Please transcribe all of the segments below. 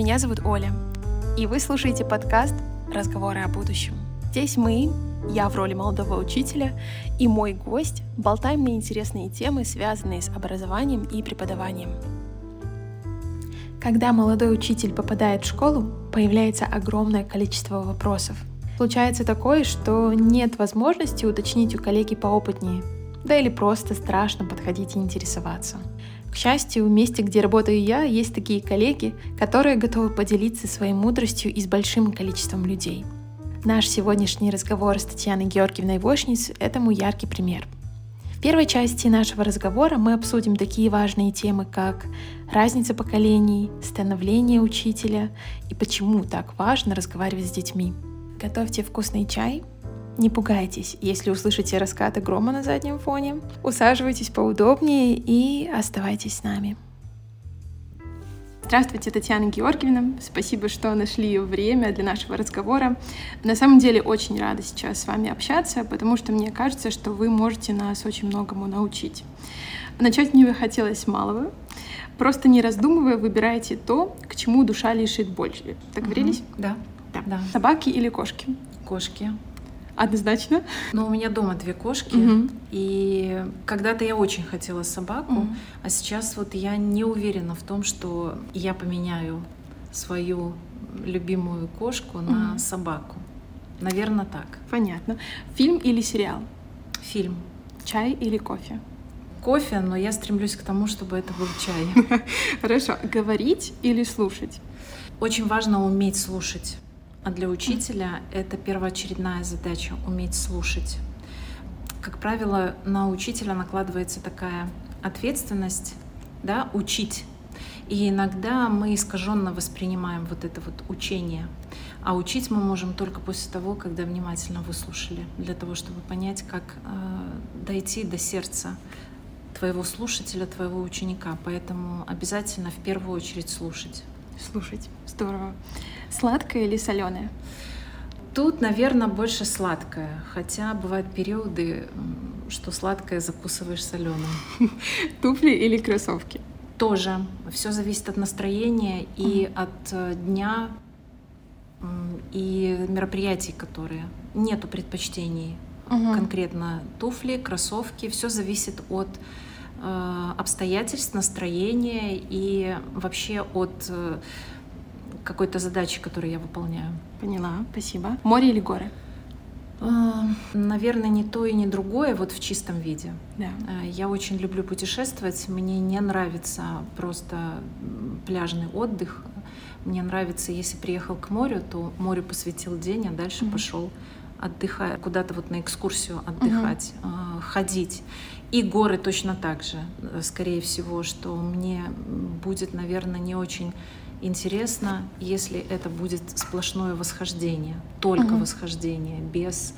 Меня зовут Оля, и вы слушаете подкаст «Разговоры о будущем». Здесь мы, я в роли молодого учителя, и мой гость болтаем на интересные темы, связанные с образованием и преподаванием. Когда молодой учитель попадает в школу, появляется огромное количество вопросов. Случается такое, что нет возможности уточнить у коллеги поопытнее, да или просто страшно подходить и интересоваться. К счастью, в месте, где работаю я, есть такие коллеги, которые готовы поделиться своей мудростью и с большим количеством людей. Наш сегодняшний разговор с Татьяной Георгиевной Вошниц – этому яркий пример. В первой части нашего разговора мы обсудим такие важные темы, как разница поколений, становление учителя и почему так важно разговаривать с детьми. Готовьте вкусный чай, не пугайтесь, если услышите раскаты грома на заднем фоне. Усаживайтесь поудобнее и оставайтесь с нами. Здравствуйте, Татьяна Георгиевна. Спасибо, что нашли время для нашего разговора. На самом деле очень рада сейчас с вами общаться, потому что мне кажется, что вы можете нас очень многому научить. Начать мне хотелось малого. Просто не раздумывая, выбирайте то, к чему душа лишит больше. Договорились? Угу, да. да. Да. Собаки или кошки? Кошки. Однозначно. Но у меня дома две кошки, угу. и когда-то я очень хотела собаку, угу. а сейчас вот я не уверена в том, что я поменяю свою любимую кошку угу. на собаку. Наверное, так. Понятно. Фильм или сериал? Фильм. Чай или кофе? Кофе, но я стремлюсь к тому, чтобы это был чай. Хорошо. Говорить или слушать? Очень важно уметь слушать. А для учителя это первоочередная задача — уметь слушать. Как правило, на учителя накладывается такая ответственность да, учить. И иногда мы искаженно воспринимаем вот это вот учение. А учить мы можем только после того, когда внимательно выслушали, для того, чтобы понять, как э, дойти до сердца твоего слушателя, твоего ученика. Поэтому обязательно в первую очередь слушать. Слушать. Здорово. Сладкое или соленое? Тут, наверное, больше сладкое, хотя бывают периоды, что сладкое закусываешь соленым. Туфли или кроссовки? Тоже. Все зависит от настроения и от э, дня и мероприятий, которые. Нету предпочтений. Угу. Конкретно туфли, кроссовки. Все зависит от э, обстоятельств, настроения и вообще от э, какой-то задачи, которую я выполняю. Поняла, спасибо. Море или горы? А, наверное, не то и не другое, вот в чистом виде. Да. А, я очень люблю путешествовать. Мне не нравится просто пляжный отдых. Мне нравится, если приехал к морю, то морю посвятил день, а дальше mm-hmm. пошел отдыхать, куда-то вот на экскурсию отдыхать, mm-hmm. ходить. И горы точно так же, скорее всего, что мне будет, наверное, не очень интересно, если это будет сплошное восхождение, только угу. восхождение, без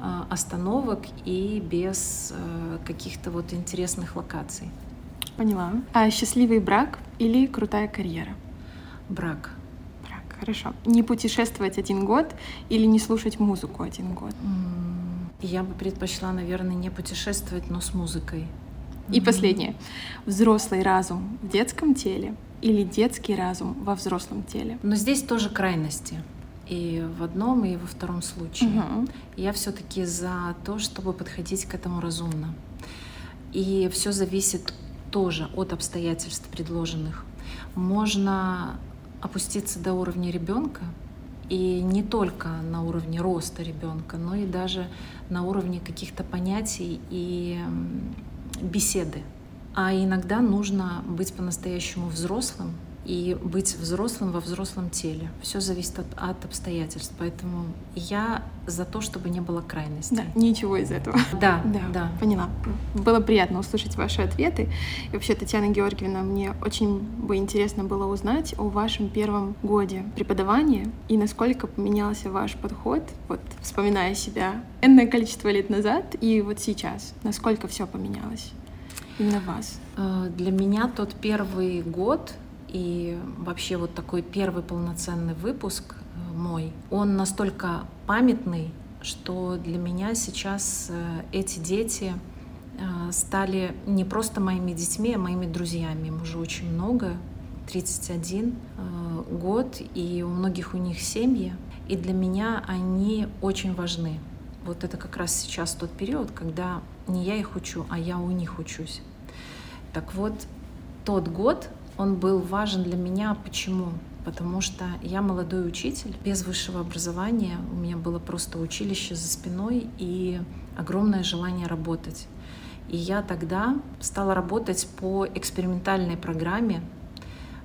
э, остановок и без э, каких-то вот интересных локаций. Поняла. А счастливый брак или крутая карьера? Брак. Брак, хорошо. Не путешествовать один год или не слушать музыку один год? Я бы предпочла, наверное, не путешествовать, но с музыкой. И последнее. Взрослый разум в детском теле или детский разум во взрослом теле. Но здесь тоже крайности. И в одном, и во втором случае. Угу. Я все-таки за то, чтобы подходить к этому разумно. И все зависит тоже от обстоятельств предложенных. Можно опуститься до уровня ребенка, и не только на уровне роста ребенка, но и даже на уровне каких-то понятий и беседы а иногда нужно быть по-настоящему взрослым и быть взрослым во взрослом теле. Все зависит от, от обстоятельств. Поэтому я за то, чтобы не было крайности. Да, ничего из этого. Да, да, да. Поняла. Было приятно услышать ваши ответы. И вообще, Татьяна Георгиевна, мне очень бы интересно было узнать о вашем первом годе преподавания и насколько поменялся ваш подход, вот вспоминая себя энное количество лет назад и вот сейчас. Насколько все поменялось? Именно вас? Э, для меня тот первый год и вообще вот такой первый полноценный выпуск э, мой, он настолько памятный, что для меня сейчас э, эти дети стали не просто моими детьми, а моими друзьями. Им уже очень много, 31 э, год, и у многих у них семьи, и для меня они очень важны. Вот это как раз сейчас тот период, когда не я их учу, а я у них учусь. Так вот, тот год, он был важен для меня. Почему? Потому что я молодой учитель, без высшего образования, у меня было просто училище за спиной и огромное желание работать. И я тогда стала работать по экспериментальной программе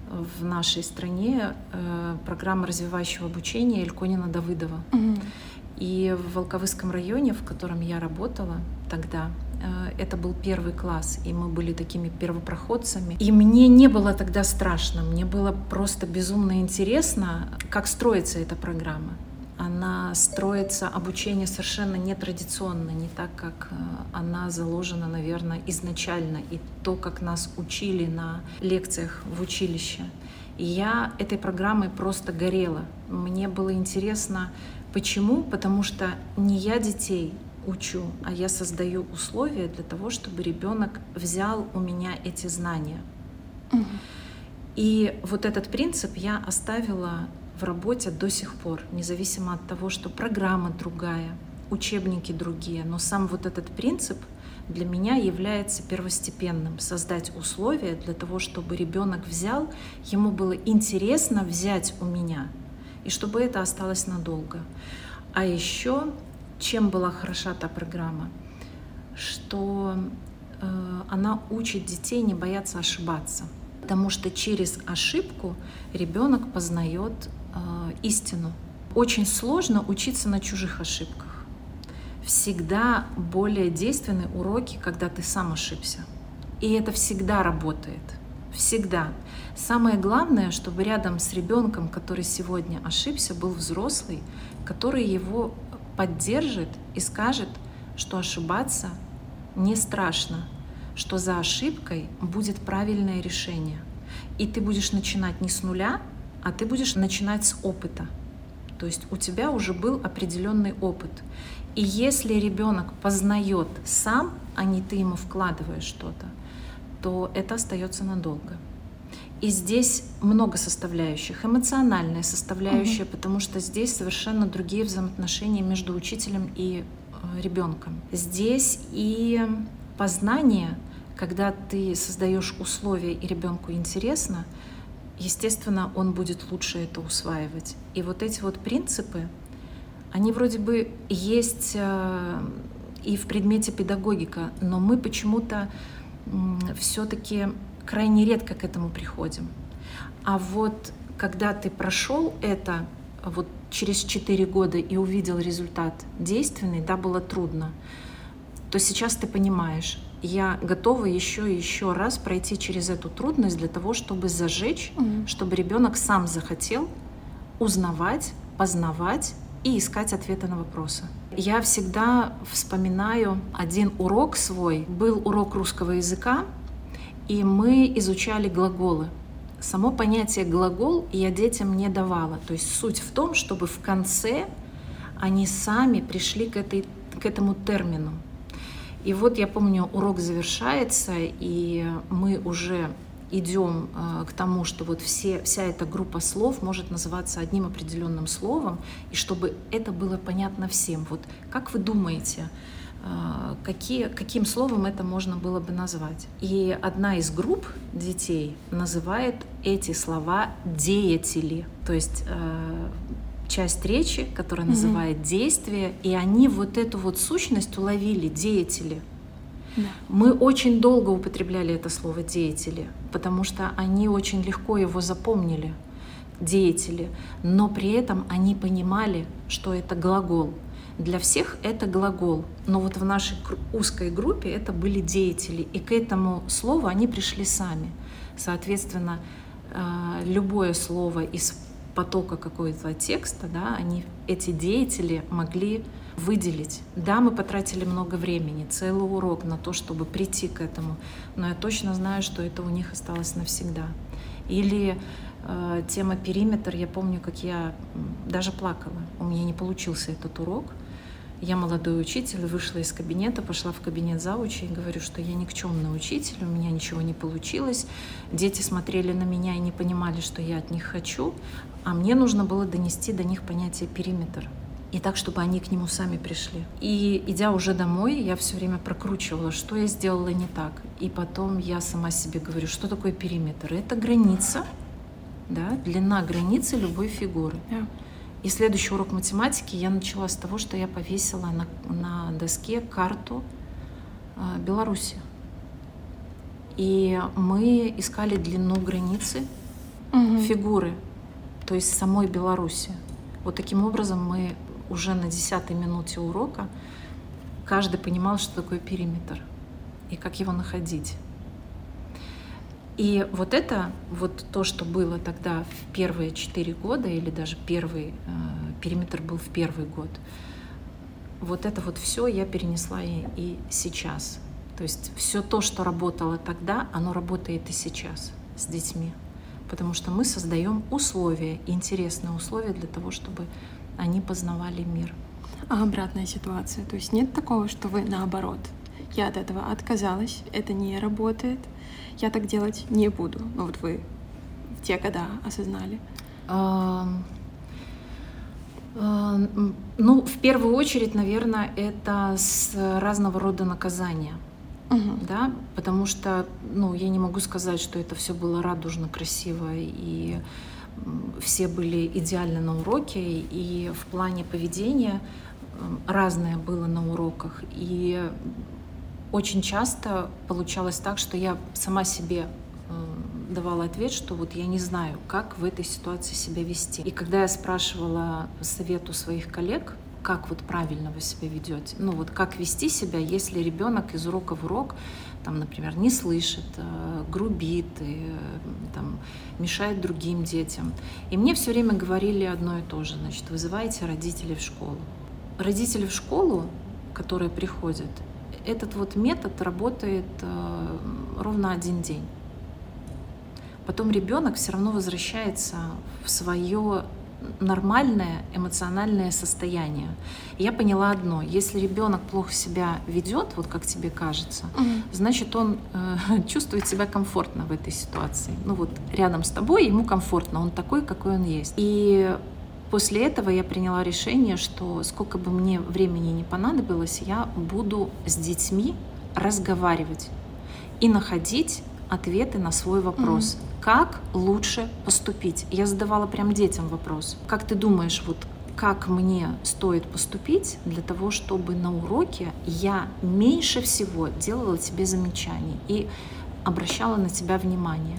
в нашей стране, э, программа развивающего обучения Эльконина Давыдова. Угу. И в Волковыском районе, в котором я работала тогда, э, это был первый класс, и мы были такими первопроходцами. И мне не было тогда страшно, мне было просто безумно интересно, как строится эта программа она строится, обучение совершенно нетрадиционно, не так, как э, она заложена, наверное, изначально, и то, как нас учили на лекциях в училище. И я этой программой просто горела. Мне было интересно, почему? Потому что не я детей учу, а я создаю условия для того, чтобы ребенок взял у меня эти знания. И вот этот принцип я оставила в работе до сих пор, независимо от того, что программа другая, учебники другие, но сам вот этот принцип для меня является первостепенным. Создать условия для того, чтобы ребенок взял, ему было интересно взять у меня, и чтобы это осталось надолго. А еще, чем была хороша та программа, что э, она учит детей не бояться ошибаться. Потому что через ошибку ребенок познает э, истину. Очень сложно учиться на чужих ошибках. Всегда более действенны уроки, когда ты сам ошибся. И это всегда работает. Всегда. Самое главное, чтобы рядом с ребенком, который сегодня ошибся, был взрослый, который его поддержит и скажет, что ошибаться не страшно, что за ошибкой будет правильное решение. И ты будешь начинать не с нуля, а ты будешь начинать с опыта. То есть у тебя уже был определенный опыт. И если ребенок познает сам, а не ты ему вкладываешь что-то, то это остается надолго. И здесь много составляющих. Эмоциональная составляющая, угу. потому что здесь совершенно другие взаимоотношения между учителем и э, ребенком. Здесь и познание, когда ты создаешь условия и ребенку интересно, естественно, он будет лучше это усваивать. И вот эти вот принципы, они вроде бы есть э, и в предмете педагогика, но мы почему-то все-таки крайне редко к этому приходим. А вот когда ты прошел это вот через 4 года и увидел результат действенный, да, было трудно, то сейчас ты понимаешь, я готова еще и еще раз пройти через эту трудность для того, чтобы зажечь, mm чтобы ребенок сам захотел узнавать, познавать и искать ответы на вопросы. Я всегда вспоминаю один урок свой. Был урок русского языка, и мы изучали глаголы. Само понятие глагол я детям не давала. То есть суть в том, чтобы в конце они сами пришли к, этой, к этому термину. И вот я помню, урок завершается, и мы уже идем э, к тому, что вот все, вся эта группа слов может называться одним определенным словом, и чтобы это было понятно всем. Вот как вы думаете, какие, каким словом это можно было бы назвать? И одна из групп детей называет эти слова деятели, то есть э, часть речи, которая mm-hmm. называет действие, и они вот эту вот сущность уловили, деятели. Мы очень долго употребляли это слово деятели, потому что они очень легко его запомнили, деятели, но при этом они понимали, что это глагол. Для всех это глагол, но вот в нашей узкой группе это были деятели, и к этому слову они пришли сами. Соответственно, э, любое слово из потока какого-то текста, да, они, эти деятели могли выделить. Да, мы потратили много времени, целый урок на то, чтобы прийти к этому, но я точно знаю, что это у них осталось навсегда. Или э, тема периметр, я помню, как я даже плакала. У меня не получился этот урок. Я молодой учитель, вышла из кабинета, пошла в кабинет заучи и говорю, что я никчемный учитель, у меня ничего не получилось. Дети смотрели на меня и не понимали, что я от них хочу, а мне нужно было донести до них понятие периметр. И так, чтобы они к нему сами пришли. И идя уже домой, я все время прокручивала, что я сделала не так. И потом я сама себе говорю, что такое периметр? Это граница, да, длина границы любой фигуры. Yeah. И следующий урок математики я начала с того, что я повесила на, на доске карту э, Беларуси. И мы искали длину границы угу. фигуры, то есть самой Беларуси. Вот таким образом мы уже на десятой минуте урока каждый понимал, что такое периметр и как его находить. И вот это, вот то, что было тогда в первые четыре года, или даже первый э, периметр был в первый год, вот это вот все я перенесла и, и сейчас. То есть все то, что работало тогда, оно работает и сейчас с детьми. Потому что мы создаем условия, интересные условия для того, чтобы они познавали мир. А обратная ситуация? То есть нет такого, что вы наоборот? Я от этого отказалась, это не работает, я так делать не буду. Ну вот вы в те года осознали. Ну, в первую очередь, наверное, это с разного рода наказания. Угу. Да, потому что, ну, я не могу сказать, что это все было радужно, красиво и все были идеальны на уроке, и в плане поведения разное было на уроках. И очень часто получалось так, что я сама себе давала ответ, что вот я не знаю, как в этой ситуации себя вести. И когда я спрашивала совет у своих коллег, как вот правильно вы себя ведете, ну вот как вести себя, если ребенок из урока в урок, там, например, не слышит, э, грубит, и, э, там, мешает другим детям. И мне все время говорили одно и то же, значит, вызывайте родителей в школу. Родители в школу, которые приходят, этот вот метод работает э, ровно один день. Потом ребенок все равно возвращается в свое нормальное эмоциональное состояние. И я поняла одно: если ребенок плохо себя ведет, вот как тебе кажется, угу. значит он э, чувствует себя комфортно в этой ситуации. Ну вот рядом с тобой ему комфортно, он такой, какой он есть. И После этого я приняла решение, что сколько бы мне времени не понадобилось, я буду с детьми разговаривать и находить ответы на свой вопрос. Mm-hmm. Как лучше поступить? Я задавала прям детям вопрос. Как ты думаешь, вот как мне стоит поступить для того, чтобы на уроке я меньше всего делала тебе замечаний и обращала на тебя внимание?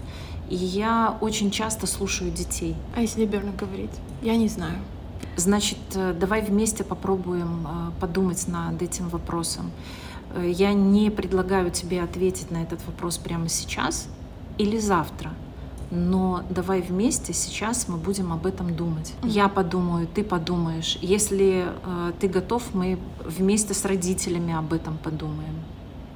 И я очень часто слушаю детей. А если ребенок говорит, я не знаю? Значит, э, давай вместе попробуем э, подумать над этим вопросом. Э, я не предлагаю тебе ответить на этот вопрос прямо сейчас или завтра. Но давай вместе сейчас мы будем об этом думать. Mm-hmm. Я подумаю, ты подумаешь. Если э, ты готов, мы вместе с родителями об этом подумаем.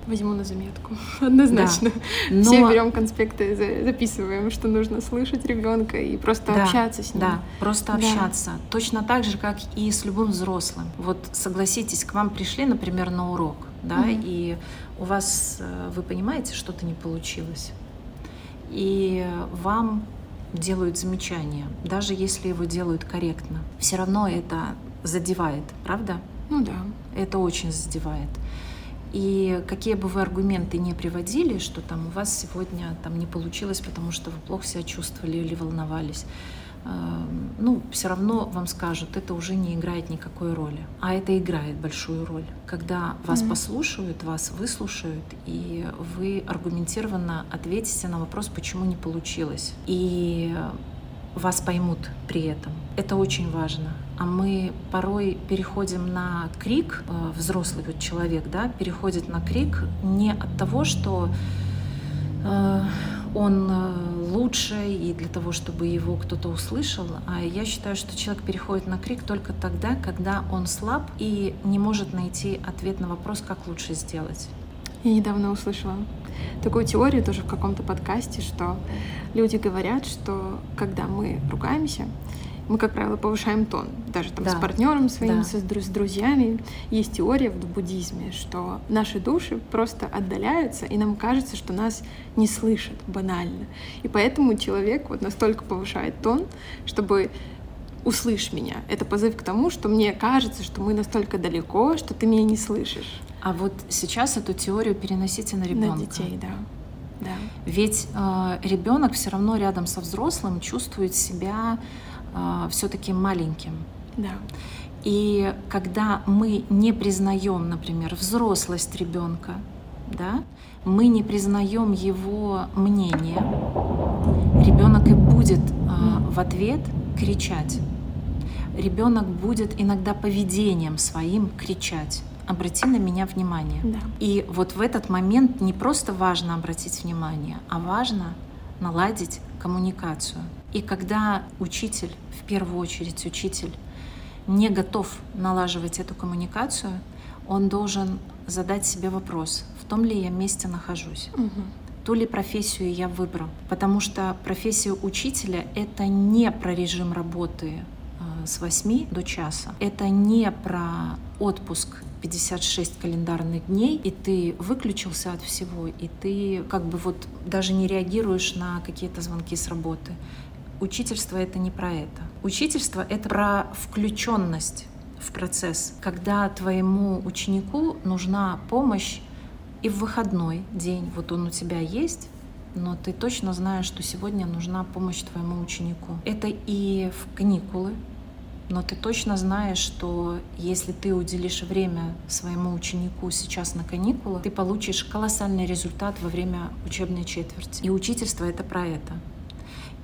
Возьму на заметку, однозначно. Да. Но... Все берем конспекты, записываем, что нужно слышать ребенка и просто да, общаться с ним. Да, просто да. общаться. Точно так же, как и с любым взрослым. Вот согласитесь, к вам пришли, например, на урок, да, угу. и у вас, э, вы понимаете, что-то не получилось. И вам делают замечания, даже если его делают корректно. Все равно это задевает, правда? Ну да. Это очень задевает. И какие бы вы аргументы не приводили, что там у вас сегодня там не получилось, потому что вы плохо себя чувствовали или волновались, э, ну, все равно вам скажут, это уже не играет никакой роли. А это играет большую роль. Когда вас mm-hmm. послушают, вас выслушают, и вы аргументированно ответите на вопрос, почему не получилось. И вас поймут при этом. Это очень важно. А мы порой переходим на крик, э, взрослый вот человек, да, переходит на крик не от того, что э, он э, лучше и для того, чтобы его кто-то услышал, а я считаю, что человек переходит на крик только тогда, когда он слаб и не может найти ответ на вопрос, как лучше сделать. Я недавно услышала такую теорию тоже в каком-то подкасте, что люди говорят, что когда мы ругаемся мы, как правило, повышаем тон. Даже там да. с партнером своим, да. с, с друзьями. Есть теория в буддизме, что наши души просто отдаляются, и нам кажется, что нас не слышат банально. И поэтому человек вот настолько повышает тон, чтобы услышь меня. Это позыв к тому, что мне кажется, что мы настолько далеко, что ты меня не слышишь. А вот сейчас эту теорию переносите на ребенка. На детей, да. да. Ведь э, ребенок все равно рядом со взрослым чувствует себя э, все-таки маленьким. Да. И когда мы не признаем, например, взрослость ребенка, да, мы не признаем его мнение, ребенок и будет э, в ответ кричать ребенок будет иногда поведением своим кричать обрати на меня внимание. Да. И вот в этот момент не просто важно обратить внимание, а важно наладить коммуникацию. И когда учитель, в первую очередь учитель, не готов налаживать эту коммуникацию, он должен задать себе вопрос, в том ли я месте нахожусь. Угу ту ли профессию я выбрал. Потому что профессия учителя — это не про режим работы с 8 до часа. Это не про отпуск 56 календарных дней, и ты выключился от всего, и ты как бы вот даже не реагируешь на какие-то звонки с работы. Учительство это не про это. Учительство это про включенность в процесс, когда твоему ученику нужна помощь и в выходной день, вот он у тебя есть, но ты точно знаешь, что сегодня нужна помощь твоему ученику. Это и в каникулы, но ты точно знаешь, что если ты уделишь время своему ученику сейчас на каникулах, ты получишь колоссальный результат во время учебной четверти. И учительство — это про это.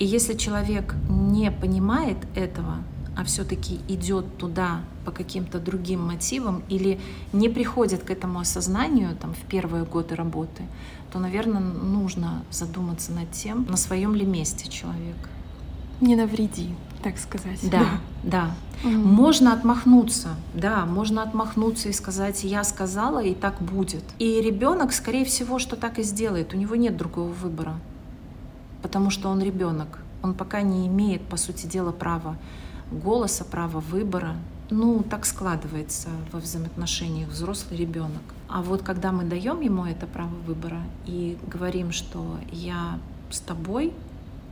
И если человек не понимает этого, а все-таки идет туда по каким-то другим мотивам или не приходит к этому осознанию там, в первые годы работы, то, наверное, нужно задуматься над тем, на своем ли месте человек. Не навреди так сказать. Да, да. Угу. Можно отмахнуться, да, можно отмахнуться и сказать, я сказала, и так будет. И ребенок, скорее всего, что так и сделает. У него нет другого выбора, потому что он ребенок. Он пока не имеет, по сути дела, права голоса, права выбора. Ну, так складывается во взаимоотношениях взрослый ребенок. А вот когда мы даем ему это право выбора и говорим, что я с тобой,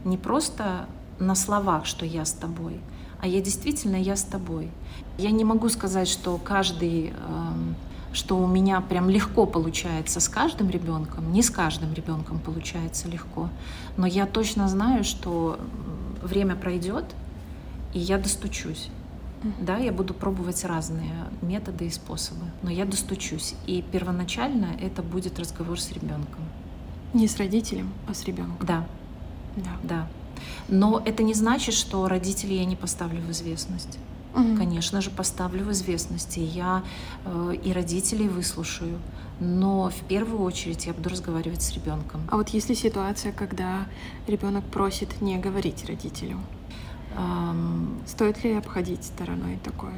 не просто на словах, что я с тобой, а я действительно я с тобой. Я не могу сказать, что каждый, эм, что у меня прям легко получается с каждым ребенком, не с каждым ребенком получается легко, но я точно знаю, что время пройдет, и я достучусь. Да, я буду пробовать разные методы и способы, но я достучусь. И первоначально это будет разговор с ребенком. Не с родителем, а с ребенком. Да. Да. Да. Но это не значит, что родителей я не поставлю в известность. Угу. Конечно же, поставлю в известность, и я э, и родителей выслушаю. Но в первую очередь я буду разговаривать с ребенком. А вот если ситуация, когда ребенок просит не говорить родителю, эм... стоит ли обходить стороной такое?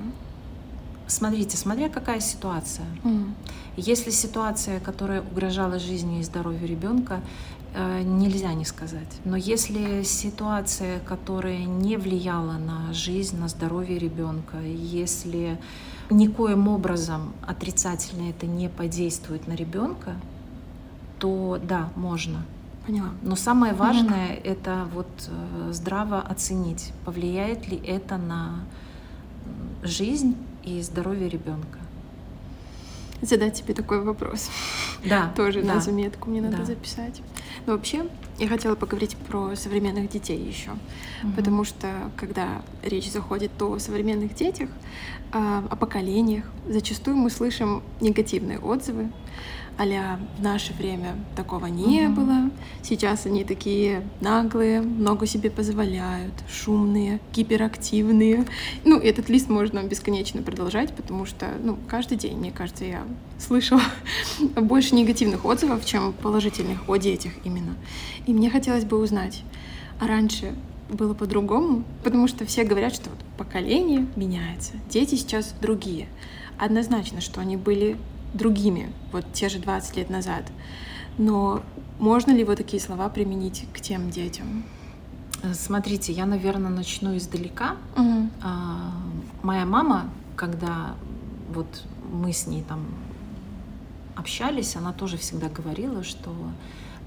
Смотрите, смотря какая ситуация. Mm. Если ситуация, которая угрожала жизни и здоровью ребенка, нельзя не сказать. Но если ситуация, которая не влияла на жизнь, на здоровье ребенка, если никоим образом отрицательно это не подействует на ребенка, то да, можно. Поняла. Но самое важное угу. это вот э, здраво оценить, повлияет ли это на жизнь и здоровье ребенка задать тебе такой вопрос. Да. Тоже да. на заметку мне надо да. записать. Но вообще, я хотела поговорить про современных детей еще, угу. потому что когда речь заходит о современных детях, а, о поколениях, зачастую мы слышим негативные отзывы а в наше время такого не угу. было. Сейчас они такие наглые, много себе позволяют, шумные, гиперактивные. Ну, этот лист можно бесконечно продолжать, потому что, ну, каждый день, мне кажется, я слышала больше негативных отзывов, чем положительных о детях именно. И мне хотелось бы узнать, а раньше было по-другому, потому что все говорят, что вот поколение меняется, дети сейчас другие. Однозначно, что они были другими, вот те же 20 лет назад. Но можно ли вот такие слова применить к тем детям? Смотрите, я, наверное, начну издалека. Угу. Моя мама, когда вот мы с ней там общались, она тоже всегда говорила, что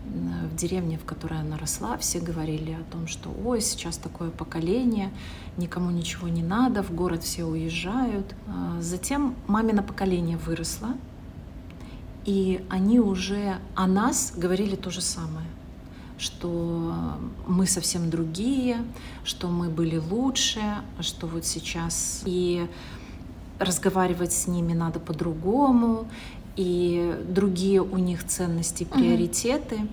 в деревне, в которой она росла, все говорили о том, что ой, сейчас такое поколение, никому ничего не надо, в город все уезжают. А затем мамино поколение выросло, и они уже о нас говорили то же самое что мы совсем другие, что мы были лучше, что вот сейчас и разговаривать с ними надо по-другому, и другие у них ценности, приоритеты. Угу.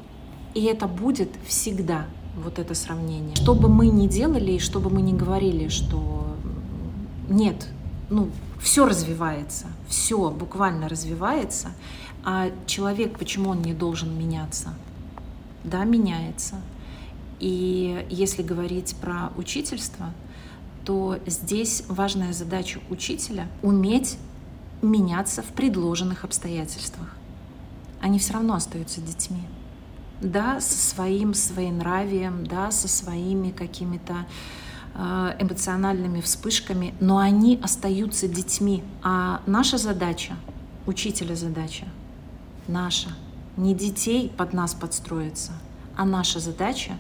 И это будет всегда, вот это сравнение. Что бы мы ни делали и что бы мы ни говорили, что нет, ну, все развивается, все буквально развивается, а человек, почему он не должен меняться? Да, меняется. И если говорить про учительство, то здесь важная задача учителя — уметь меняться в предложенных обстоятельствах. Они все равно остаются детьми. Да, со своим своенравием, да, со своими какими-то э, эмоциональными вспышками, но они остаются детьми. А наша задача, учителя задача, наша, не детей под нас подстроиться, а наша задача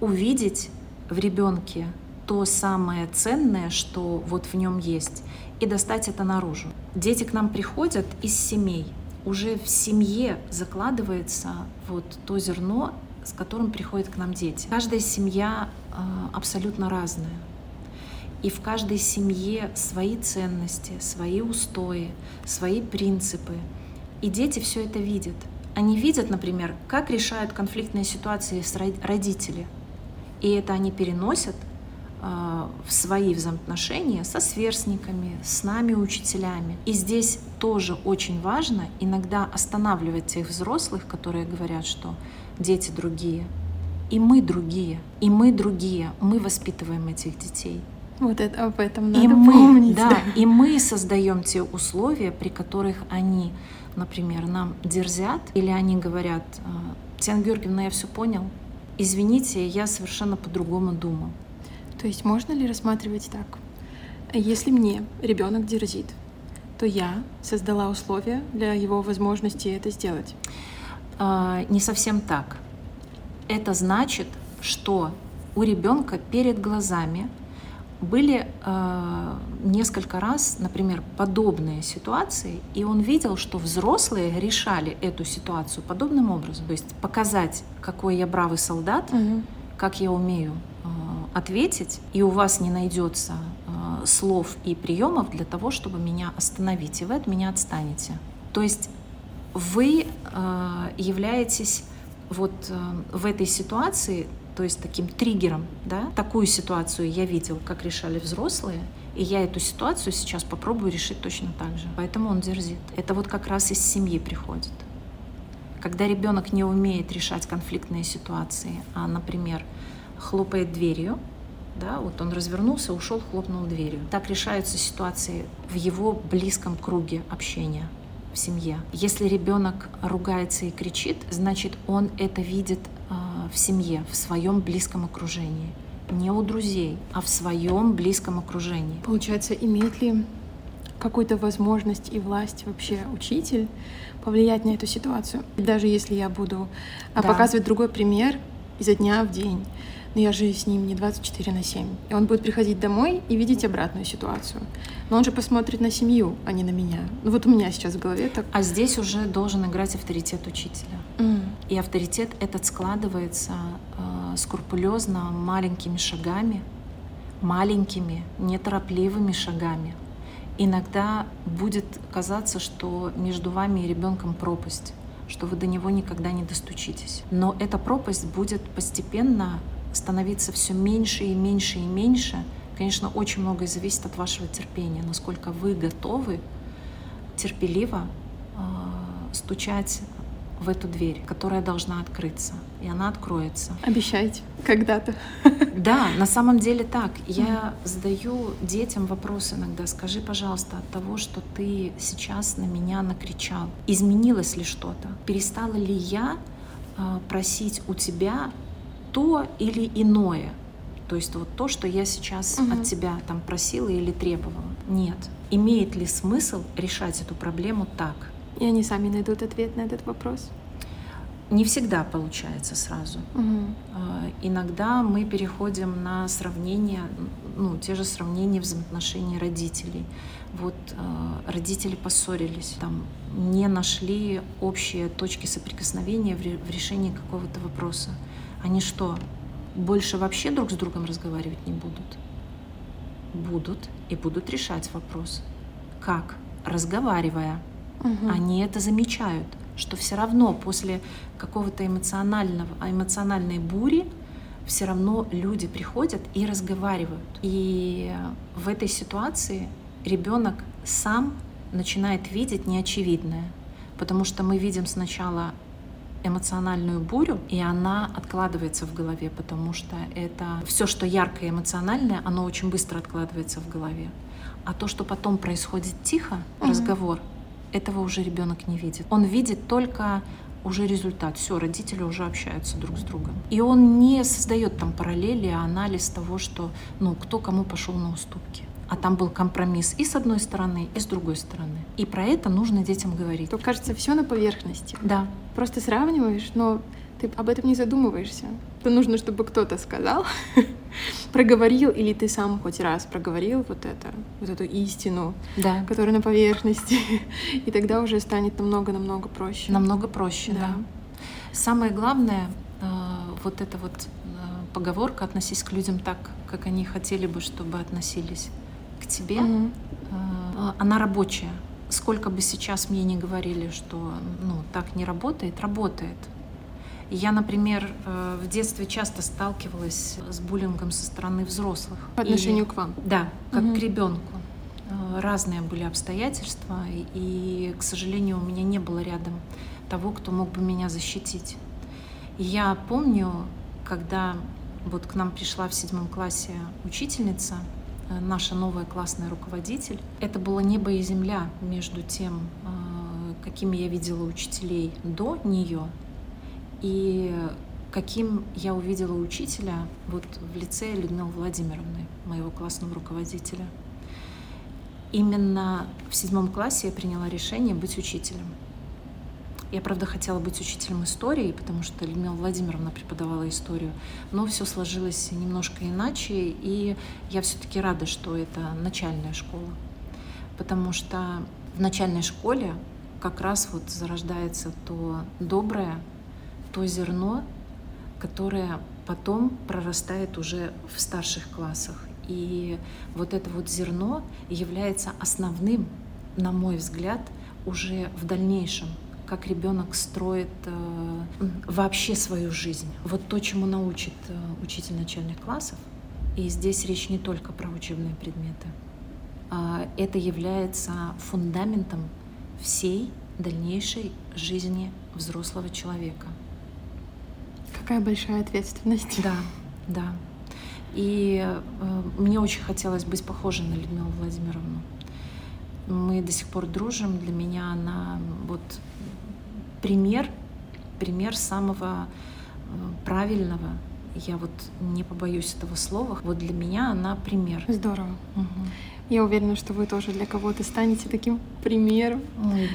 увидеть в ребенке то самое ценное, что вот в нем есть, и достать это наружу. Дети к нам приходят из семей. Уже в семье закладывается вот то зерно, с которым приходят к нам дети. Каждая семья э, абсолютно разная. И в каждой семье свои ценности, свои устои, свои принципы. И дети все это видят. Они видят, например, как решают конфликтные ситуации с родители. И это они переносят а, в свои взаимоотношения со сверстниками, с нами, учителями. И здесь тоже очень важно иногда останавливать тех взрослых, которые говорят, что дети другие, и мы другие, и мы другие, мы воспитываем этих детей. Вот это об этом надо и мы, помнить. Да, и мы создаем те условия, при которых они, например, нам дерзят, или они говорят, «А, Татьяна Георгиевна, я все понял, извините, я совершенно по-другому думал. То есть можно ли рассматривать так? Если мне ребенок дерзит, то я создала условия для его возможности это сделать? А, не совсем так. Это значит, что у ребенка перед глазами были э, несколько раз, например, подобные ситуации, и он видел, что взрослые решали эту ситуацию подобным образом. То есть показать, какой я бравый солдат, угу. как я умею ответить, и у вас не найдется э, слов и приемов для того, чтобы меня остановить, и вы от меня отстанете. То есть вы э, являетесь вот э, в этой ситуации, то есть таким триггером, да, такую ситуацию я видел, как решали взрослые, и я эту ситуацию сейчас попробую решить точно так же. Поэтому он дерзит. Это вот как раз из семьи приходит. Когда ребенок не умеет решать конфликтные ситуации, а, например, хлопает дверью, да, вот он развернулся, ушел, хлопнул дверью. Так решаются ситуации в его близком круге общения в семье. Если ребенок ругается и кричит, значит он это видит э, в семье, в своем близком окружении. Не у друзей, а в своем близком окружении. Получается, имеет ли какую-то возможность и власть вообще учитель повлиять на эту ситуацию? Даже если я буду а, да. показывать другой пример изо дня в день, но я же с ним не 24 на 7. И он будет приходить домой и видеть обратную ситуацию. Но он же посмотрит на семью, а не на меня. Ну вот у меня сейчас в голове так. А здесь уже должен играть авторитет учителя. Mm. И авторитет этот складывается э, скрупулезно маленькими шагами, маленькими, неторопливыми шагами. Иногда будет казаться, что между вами и ребенком пропасть что вы до него никогда не достучитесь. Но эта пропасть будет постепенно становиться все меньше и меньше и меньше, конечно, очень многое зависит от вашего терпения, насколько вы готовы терпеливо э, стучать в эту дверь, которая должна открыться, и она откроется. Обещайте когда-то. Да, на самом деле так. Я задаю детям вопрос иногда. Скажи, пожалуйста, от того, что ты сейчас на меня накричал, изменилось ли что-то? Перестала ли я э, просить у тебя то или иное. То есть вот то, что я сейчас угу. от тебя там просила или требовала. Нет. Имеет ли смысл решать эту проблему так? И они сами найдут ответ на этот вопрос? Не всегда получается сразу. Угу. Иногда мы переходим на сравнение, ну, те же сравнения взаимоотношений родителей. Вот э, родители поссорились, там не нашли общие точки соприкосновения в решении какого-то вопроса. Они что, больше вообще друг с другом разговаривать не будут? Будут и будут решать вопрос. Как? Разговаривая. Угу. Они это замечают, что все равно после какого-то эмоционального, эмоциональной бури все равно люди приходят и разговаривают. И в этой ситуации ребенок сам начинает видеть неочевидное, потому что мы видим сначала эмоциональную бурю, и она откладывается в голове, потому что это все, что яркое эмоциональное, оно очень быстро откладывается в голове. А то, что потом происходит тихо, угу. разговор, этого уже ребенок не видит. Он видит только уже результат. Все, родители уже общаются друг с другом. И он не создает там параллели, а анализ того, что ну, кто кому пошел на уступки. А там был компромисс и с одной стороны, и с другой стороны. И про это нужно детям говорить. То кажется, все на поверхности. Да. Просто сравниваешь, но ты об этом не задумываешься. То нужно, чтобы кто-то сказал, проговорил, или ты сам хоть раз проговорил вот это, вот эту истину, да. которая на поверхности, и тогда уже станет намного-намного проще. Намного проще, да. да. Самое главное, э, вот эта вот э, поговорка «относись к людям так, как они хотели бы, чтобы относились тебе», угу. она рабочая. Сколько бы сейчас мне не говорили, что ну, так не работает, работает. Я, например, э, в детстве часто сталкивалась с буллингом со стороны взрослых. По отношению и, к вам? Да, как угу. к ребенку. Э, разные были обстоятельства, и, к сожалению, у меня не было рядом того, кто мог бы меня защитить. И я помню, когда вот к нам пришла в седьмом классе учительница, наша новая классная руководитель, это было небо и земля между тем, какими я видела учителей до нее и каким я увидела учителя вот в лице Людмилы Владимировны, моего классного руководителя. Именно в седьмом классе я приняла решение быть учителем. Я, правда, хотела быть учителем истории, потому что Людмила Владимировна преподавала историю, но все сложилось немножко иначе, и я все-таки рада, что это начальная школа, потому что в начальной школе как раз вот зарождается то доброе, то зерно, которое потом прорастает уже в старших классах. И вот это вот зерно является основным, на мой взгляд, уже в дальнейшем, как ребенок строит э, вообще свою жизнь. Вот то, чему научит э, учитель начальных классов, и здесь речь не только про учебные предметы, э, это является фундаментом всей дальнейшей жизни взрослого человека. Какая большая ответственность. Да, да. И э, мне очень хотелось быть похожей на Людмилу Владимировну. Мы до сих пор дружим. Для меня она вот пример, пример самого э, правильного. Я вот не побоюсь этого слова. Вот для меня она пример. Здорово. Угу. Я уверена, что вы тоже для кого-то станете таким примером.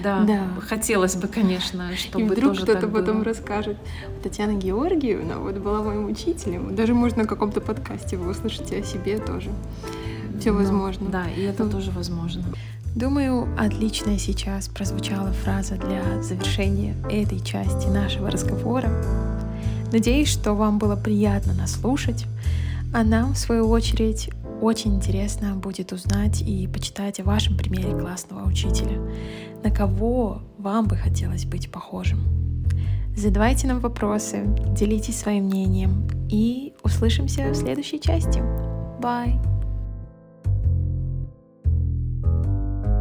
Да, да. хотелось бы, конечно, чтобы И вдруг кто-то потом было. расскажет. Татьяна Георгиевна вот была моим учителем. Даже можно на каком-то подкасте вы услышите о себе тоже. Все ну, возможно. Да, и это ну, тоже возможно. Думаю, отличная сейчас прозвучала фраза для завершения этой части нашего разговора. Надеюсь, что вам было приятно нас слушать, а нам, в свою очередь, очень интересно будет узнать и почитать о вашем примере классного учителя. На кого вам бы хотелось быть похожим? Задавайте нам вопросы, делитесь своим мнением и услышимся в следующей части. Bye!